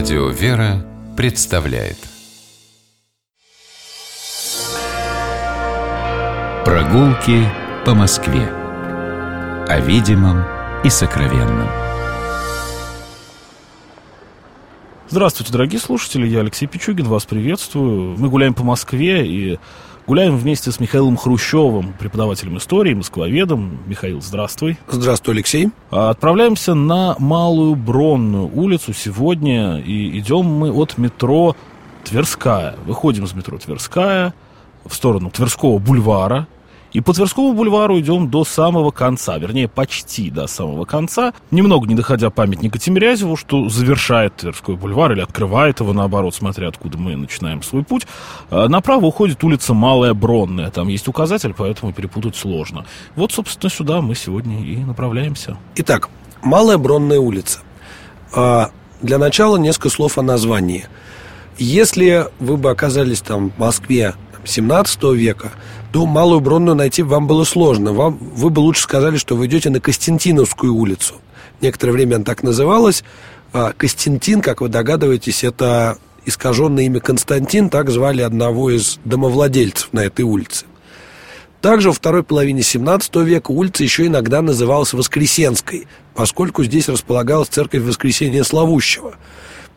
Радио «Вера» представляет. Прогулки по Москве. О видимом и сокровенном. Здравствуйте, дорогие слушатели, я Алексей Пичугин, вас приветствую. Мы гуляем по Москве и гуляем вместе с Михаилом Хрущевым, преподавателем истории, москвоведом. Михаил, здравствуй. Здравствуй, Алексей. А, Отправляемся на Малую Бронную улицу сегодня, и идем мы от метро Тверская. Выходим из метро Тверская в сторону Тверского бульвара, и по Тверскому бульвару идем до самого конца, вернее, почти до самого конца, немного не доходя памятника Тимирязеву, что завершает Тверской бульвар или открывает его, наоборот, смотря откуда мы начинаем свой путь. А Направо уходит улица Малая Бронная, там есть указатель, поэтому перепутать сложно. Вот, собственно, сюда мы сегодня и направляемся. Итак, Малая Бронная улица. А, Для начала несколько слов о названии. Если вы бы оказались там в Москве там, 17 века, то Малую Бронную найти вам было сложно. Вам, вы бы лучше сказали, что вы идете на Костянтиновскую улицу. Некоторое время она так называлась. А Костянтин, как вы догадываетесь, это искаженное имя Константин, так звали одного из домовладельцев на этой улице. Также во второй половине 17 века улица еще иногда называлась Воскресенской, поскольку здесь располагалась церковь Воскресения Славущего.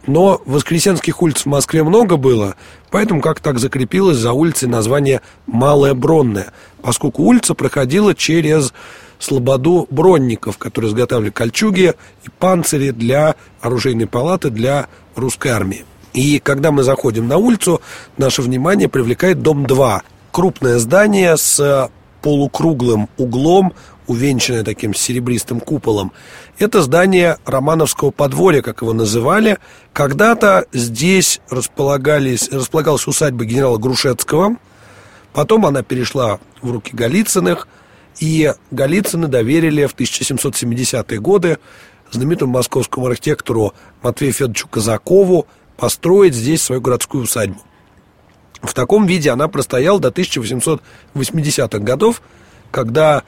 Но воскресенских улиц в Москве много было, поэтому как так закрепилось за улицей название Малая Бронная, поскольку улица проходила через слободу бронников, которые изготавливали кольчуги и панцири для оружейной палаты для русской армии. И когда мы заходим на улицу, наше внимание привлекает дом 2. Крупное здание с полукруглым углом, увенчанное таким серебристым куполом. Это здание Романовского подворья, как его называли. Когда-то здесь располагались, располагалась усадьба генерала Грушецкого. Потом она перешла в руки Голицыных. И Голицыны доверили в 1770-е годы знаменитому московскому архитектору Матвею Федоровичу Казакову построить здесь свою городскую усадьбу. В таком виде она простояла до 1880-х годов, когда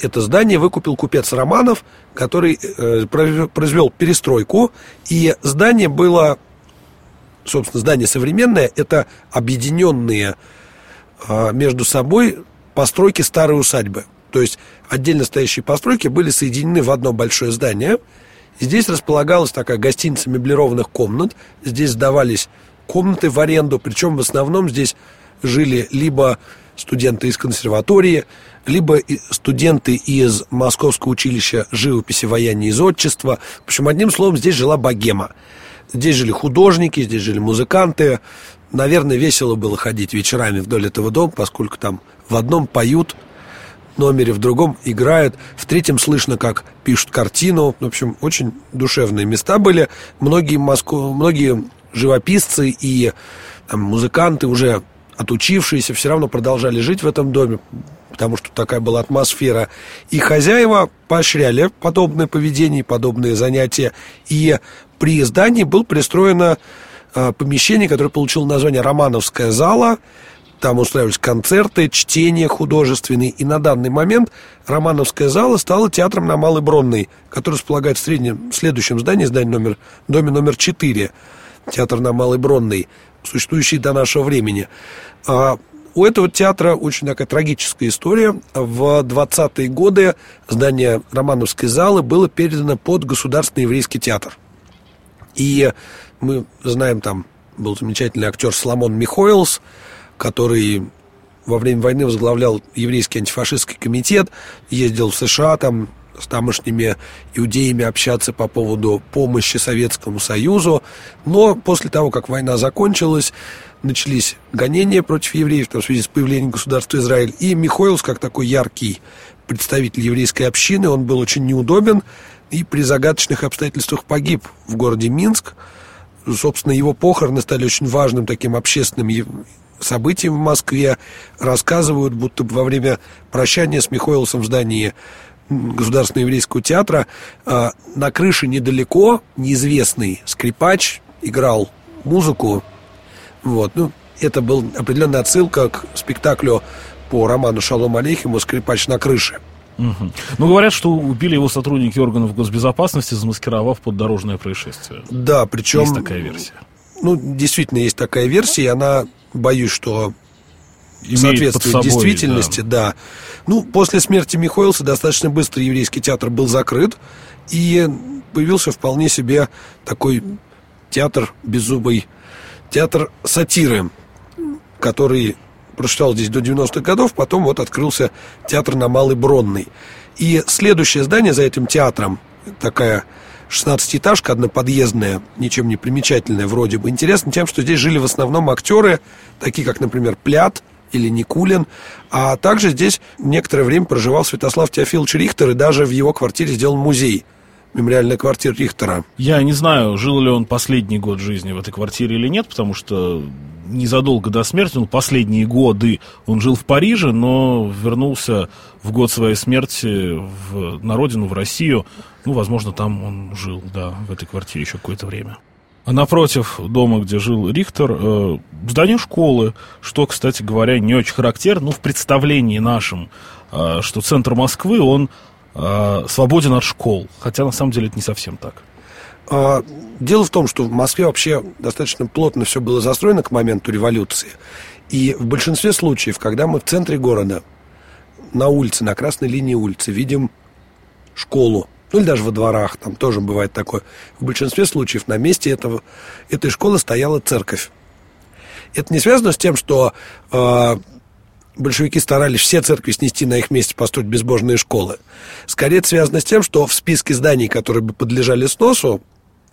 это здание выкупил купец Романов, который э, произвел перестройку, и здание было, собственно, здание современное, это объединенные э, между собой постройки старой усадьбы. То есть отдельно стоящие постройки были соединены в одно большое здание. Здесь располагалась такая гостиница меблированных комнат. Здесь сдавались комнаты в аренду, причем в основном здесь жили либо студенты из консерватории, либо студенты из Московского училища живописи, вояния и зодчества. В общем, одним словом, здесь жила богема. Здесь жили художники, здесь жили музыканты. Наверное, весело было ходить вечерами вдоль этого дома, поскольку там в одном поют номере, в другом играют, в третьем слышно, как пишут картину. В общем, очень душевные места были. Многие, Москву, многие живописцы и там, музыканты уже отучившиеся все равно продолжали жить в этом доме, потому что такая была атмосфера. И хозяева поощряли подобное поведение, подобные занятия. И при здании был пристроено э, помещение, которое получило название «Романовская зала». Там устраивались концерты, чтения художественные. И на данный момент Романовская зала стала театром на Малой Бронной, который располагается в среднем, в следующем здании, здании номер, доме номер 4, театр на Малой Бронной, существующий до нашего времени. А у этого театра очень такая трагическая история. В 20-е годы здание Романовской залы было передано под Государственный еврейский театр. И мы знаем, там был замечательный актер Соломон Михоэлс, который во время войны возглавлял еврейский антифашистский комитет, ездил в США, там с тамошними иудеями общаться по поводу помощи Советскому Союзу. Но после того, как война закончилась, начались гонения против евреев там, в связи с появлением государства Израиль. И Михоилс, как такой яркий представитель еврейской общины, он был очень неудобен и при загадочных обстоятельствах погиб в городе Минск. Собственно, его похороны стали очень важным таким общественным событием в Москве. Рассказывают, будто во время прощания с Михоилсом в здании Государственного еврейского театра а, на крыше недалеко неизвестный скрипач играл музыку. Вот, ну, это был определенная отсылка к спектаклю по роману Шалом Алейхиму «Скрипач на крыше». Угу. Ну, говорят, что убили его сотрудники органов госбезопасности, замаскировав под дорожное происшествие. Да, причем... Есть такая версия. Ну, действительно, есть такая версия, и она, боюсь, что соответствует собой, действительности, да. Ну, после смерти Михоэлса достаточно быстро еврейский театр был закрыт, и появился вполне себе такой театр беззубый, театр сатиры, который прочитал здесь до 90-х годов, потом вот открылся театр на Малой Бронной. И следующее здание за этим театром, такая 16-этажка одноподъездная, ничем не примечательная вроде бы. Интересно тем, что здесь жили в основном актеры, такие как, например, Плят или Никулин, а также здесь некоторое время проживал Святослав Теофилович Рихтер, и даже в его квартире сделан музей – мемориальная квартира Рихтера. Я не знаю, жил ли он последний год жизни в этой квартире или нет, потому что незадолго до смерти, ну, последние годы он жил в Париже, но вернулся в год своей смерти в, на родину, в Россию. Ну, возможно, там он жил, да, в этой квартире еще какое-то время. А напротив дома, где жил Рихтер, э, здание школы, что, кстати говоря, не очень характерно, ну, в представлении нашем, э, что центр Москвы, он э, свободен от школ. Хотя на самом деле это не совсем так. А, дело в том, что в Москве вообще достаточно плотно все было застроено к моменту революции. И в большинстве случаев, когда мы в центре города, на улице, на красной линии улицы, видим школу, ну или даже во дворах, там тоже бывает такое, в большинстве случаев на месте этого, этой школы стояла церковь. Это не связано с тем, что э, большевики старались все церкви снести на их месте, построить безбожные школы. Скорее это связано с тем, что в списке зданий, которые бы подлежали сносу,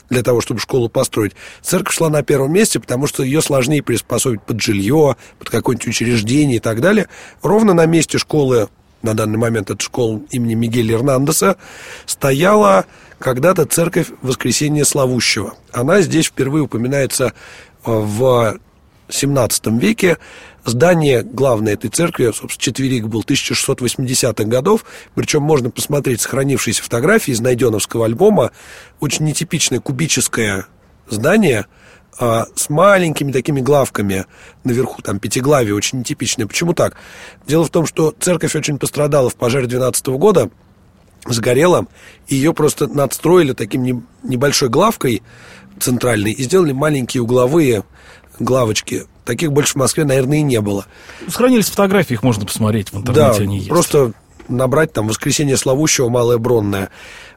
для того, чтобы школу построить, церковь шла на первом месте, потому что ее сложнее приспособить под жилье, под какое-нибудь учреждение и так далее. Ровно на месте школы, на данный момент это школа имени Мигеля Эрнандеса, стояла когда-то церковь Воскресения Славущего. Она здесь впервые упоминается в XVII веке. Здание главное этой церкви, собственно, четверик был 1680-х годов, причем можно посмотреть сохранившиеся фотографии из найденовского альбома. Очень нетипичное кубическое здание а, с маленькими такими главками наверху, там пятиглавие, очень нетипичное. Почему так? Дело в том, что церковь очень пострадала в пожаре 12 года, сгорела, и ее просто надстроили таким небольшой главкой центральной и сделали маленькие угловые главочки. Таких больше в Москве, наверное, и не было. Сохранились фотографии, их можно посмотреть в интернете, да, они есть. просто набрать там «Воскресенье славущего. Малая Бронная».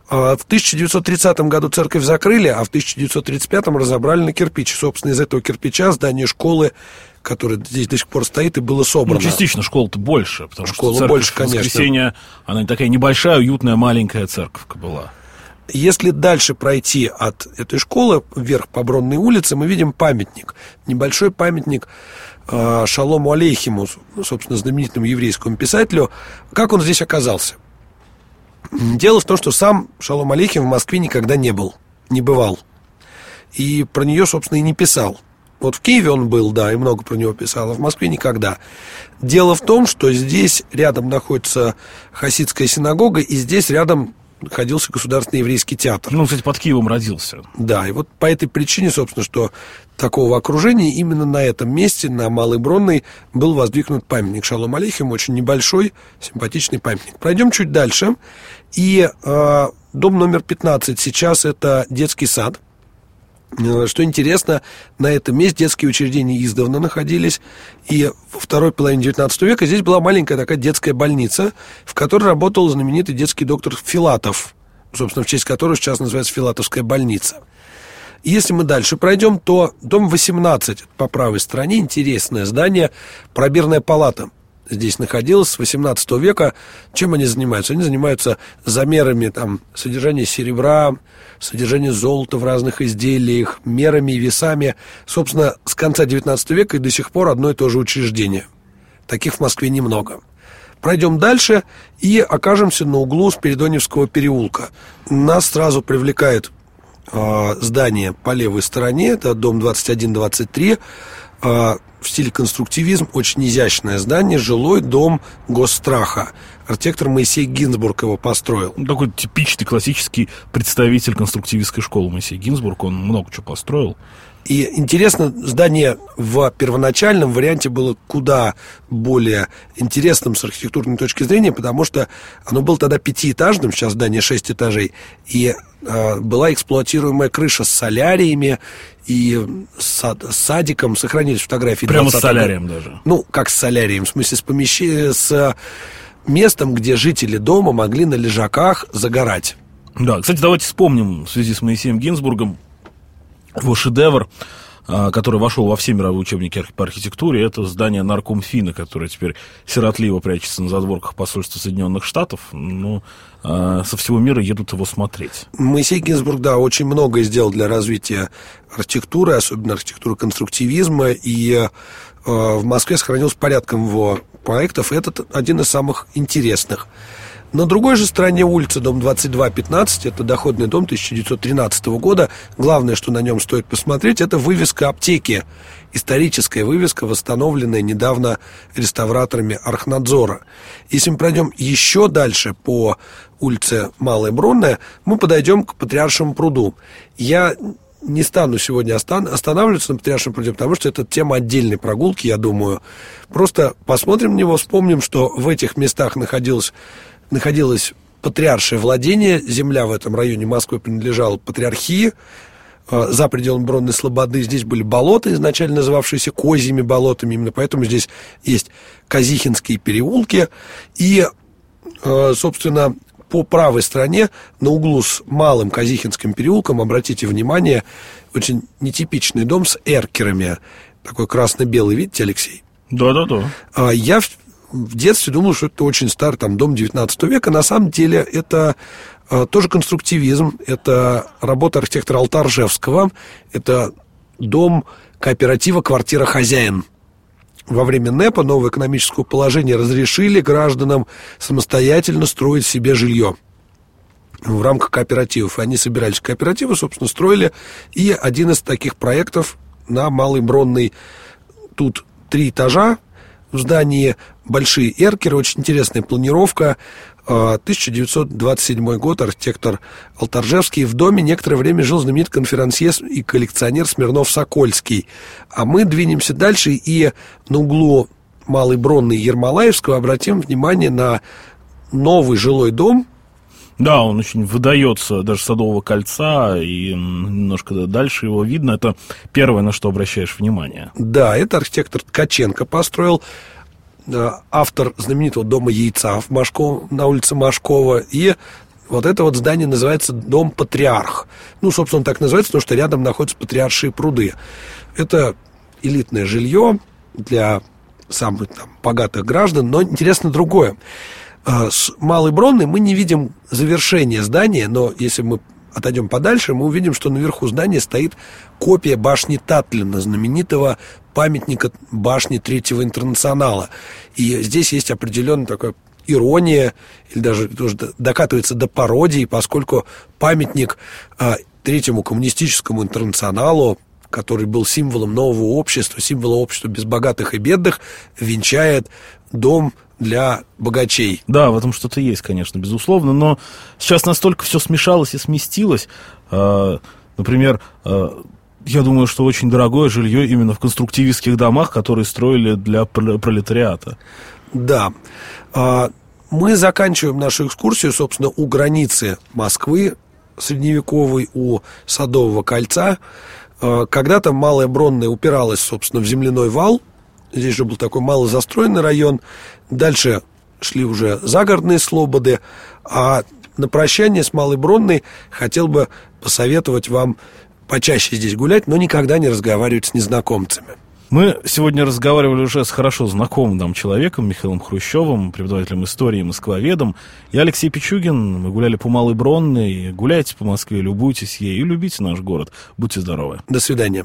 А в 1930 году церковь закрыли, а в 1935 разобрали на кирпич. Собственно, из этого кирпича здание школы, которое здесь до сих пор стоит, и было собрано. Ну, частично школа-то больше, потому Школа что церковь больше, конечно. Воскресенье, она такая небольшая, уютная, маленькая церковка была. Если дальше пройти от этой школы вверх по Бронной улице, мы видим памятник. Небольшой памятник э, Шалому Алейхиму, собственно, знаменитому еврейскому писателю. Как он здесь оказался? Дело в том, что сам Шалом Алейхим в Москве никогда не был, не бывал. И про нее, собственно, и не писал. Вот в Киеве он был, да, и много про него писал, а в Москве никогда. Дело в том, что здесь рядом находится хасидская синагога, и здесь рядом находился Государственный еврейский театр. Ну, кстати, под Киевом родился. Да, и вот по этой причине, собственно, что такого окружения именно на этом месте, на Малой Бронной, был воздвигнут памятник Шалом Алейхим, очень небольшой, симпатичный памятник. Пройдем чуть дальше. И э, дом номер 15 сейчас это детский сад. Э, что интересно, на этом месте детские учреждения издавна находились, и во второй половине 19 века здесь была маленькая такая детская больница, в которой работал знаменитый детский доктор Филатов, собственно, в честь которого сейчас называется Филатовская больница. Если мы дальше пройдем, то дом 18 по правой стороне, интересное здание, пробирная палата здесь находилась с 18 века. Чем они занимаются? Они занимаются замерами там, содержания серебра, содержания золота в разных изделиях, мерами и весами. Собственно, с конца 19 века и до сих пор одно и то же учреждение. Таких в Москве немного. Пройдем дальше и окажемся на углу Спиридоневского переулка. Нас сразу привлекает э, здание по левой стороне, это дом 21-23, э, в стиле конструктивизм, очень изящное здание, жилой дом госстраха. архитектор Моисей Гинзбург его построил. Ну, такой типичный классический представитель конструктивистской школы Моисей Гинзбург. Он много чего построил. И интересно, здание в первоначальном варианте было куда более интересным с архитектурной точки зрения, потому что оно было тогда пятиэтажным, сейчас здание шесть этажей, и была эксплуатируемая крыша с соляриями и с садиком, сохранились фотографии. Прямо с солярием даже. Ну, как с солярием, в смысле с помещением, с местом, где жители дома могли на лежаках загорать. Да, кстати, давайте вспомним в связи с Моисеем Гинзбургом его шедевр, а, который вошел во все мировые учебники по архитектуре, это здание Наркомфина, которое теперь сиротливо прячется на задворках посольства Соединенных Штатов. Ну, а, со всего мира едут его смотреть. Моисей Гинзбург, да, очень многое сделал для развития архитектуры, особенно архитектуры конструктивизма, и а, в Москве сохранился порядком его проектов, и это один из самых интересных. На другой же стороне улицы, дом 2215, это доходный дом 1913 года. Главное, что на нем стоит посмотреть, это вывеска аптеки. Историческая вывеска, восстановленная недавно реставраторами Архнадзора. Если мы пройдем еще дальше по улице Малая Бронная, мы подойдем к Патриаршему пруду. Я не стану сегодня останавливаться на Патриаршем пруде, потому что это тема отдельной прогулки, я думаю. Просто посмотрим на него, вспомним, что в этих местах находилась находилось патриаршее владение, земля в этом районе Москвы принадлежала патриархии, а, за пределами Бронной Слободы здесь были болота, изначально называвшиеся козьими болотами, именно поэтому здесь есть Казихинские переулки, и, а, собственно, по правой стороне, на углу с Малым Казихинским переулком, обратите внимание, очень нетипичный дом с эркерами, такой красно-белый, видите, Алексей? Да-да-да. А, я в детстве думал, что это очень старый там, дом 19 века. На самом деле это э, тоже конструктивизм. Это работа архитектора Алтаржевского. Это дом кооператива «Квартира хозяин». Во время НЭПа новое экономическое положение разрешили гражданам самостоятельно строить себе жилье в рамках кооперативов. Они собирались кооперативы, собственно, строили. И один из таких проектов на Малой Бронной тут три этажа, в здании большие эркеры, очень интересная планировка. 1927 а, год, архитектор Алтаржевский. В доме некоторое время жил знаменитый конферансье и коллекционер Смирнов-Сокольский. А мы двинемся дальше и на углу Малой Бронной Ермолаевского обратим внимание на новый жилой дом, да, он очень выдается даже Садового кольца, и немножко дальше его видно. Это первое, на что обращаешь внимание. Да, это архитектор Ткаченко построил, автор знаменитого дома яйца в Машков, на улице Машкова. И вот это вот здание называется Дом Патриарх. Ну, собственно, так называется, потому что рядом находятся патриаршие пруды. Это элитное жилье для самых там, богатых граждан, но интересно другое. А, с Малой Бронной мы не видим завершения здания, но если мы отойдем подальше, мы увидим, что наверху здания стоит копия башни Татлина, знаменитого памятника башни Третьего Интернационала. И здесь есть определенная такая ирония, или даже тоже докатывается до пародии, поскольку памятник а, Третьему коммунистическому интернационалу, который был символом нового общества, символом общества без богатых и бедных, венчает дом для богачей. Да, в этом что-то есть, конечно, безусловно, но сейчас настолько все смешалось и сместилось. Э, например, э, я думаю, что очень дорогое жилье именно в конструктивистских домах, которые строили для пролетариата. Да. Э, мы заканчиваем нашу экскурсию, собственно, у границы Москвы средневековой, у Садового кольца. Когда-то Малая Бронная упиралась, собственно, в земляной вал – Здесь же был такой малозастроенный район. Дальше шли уже загородные слободы. А на прощание с Малой Бронной хотел бы посоветовать вам почаще здесь гулять, но никогда не разговаривать с незнакомцами. Мы сегодня разговаривали уже с хорошо знакомым нам человеком, Михаилом Хрущевым, преподавателем истории, москвоведом. Я Алексей Пичугин. Мы гуляли по Малой Бронной. Гуляйте по Москве, любуйтесь ей и любите наш город. Будьте здоровы. До свидания.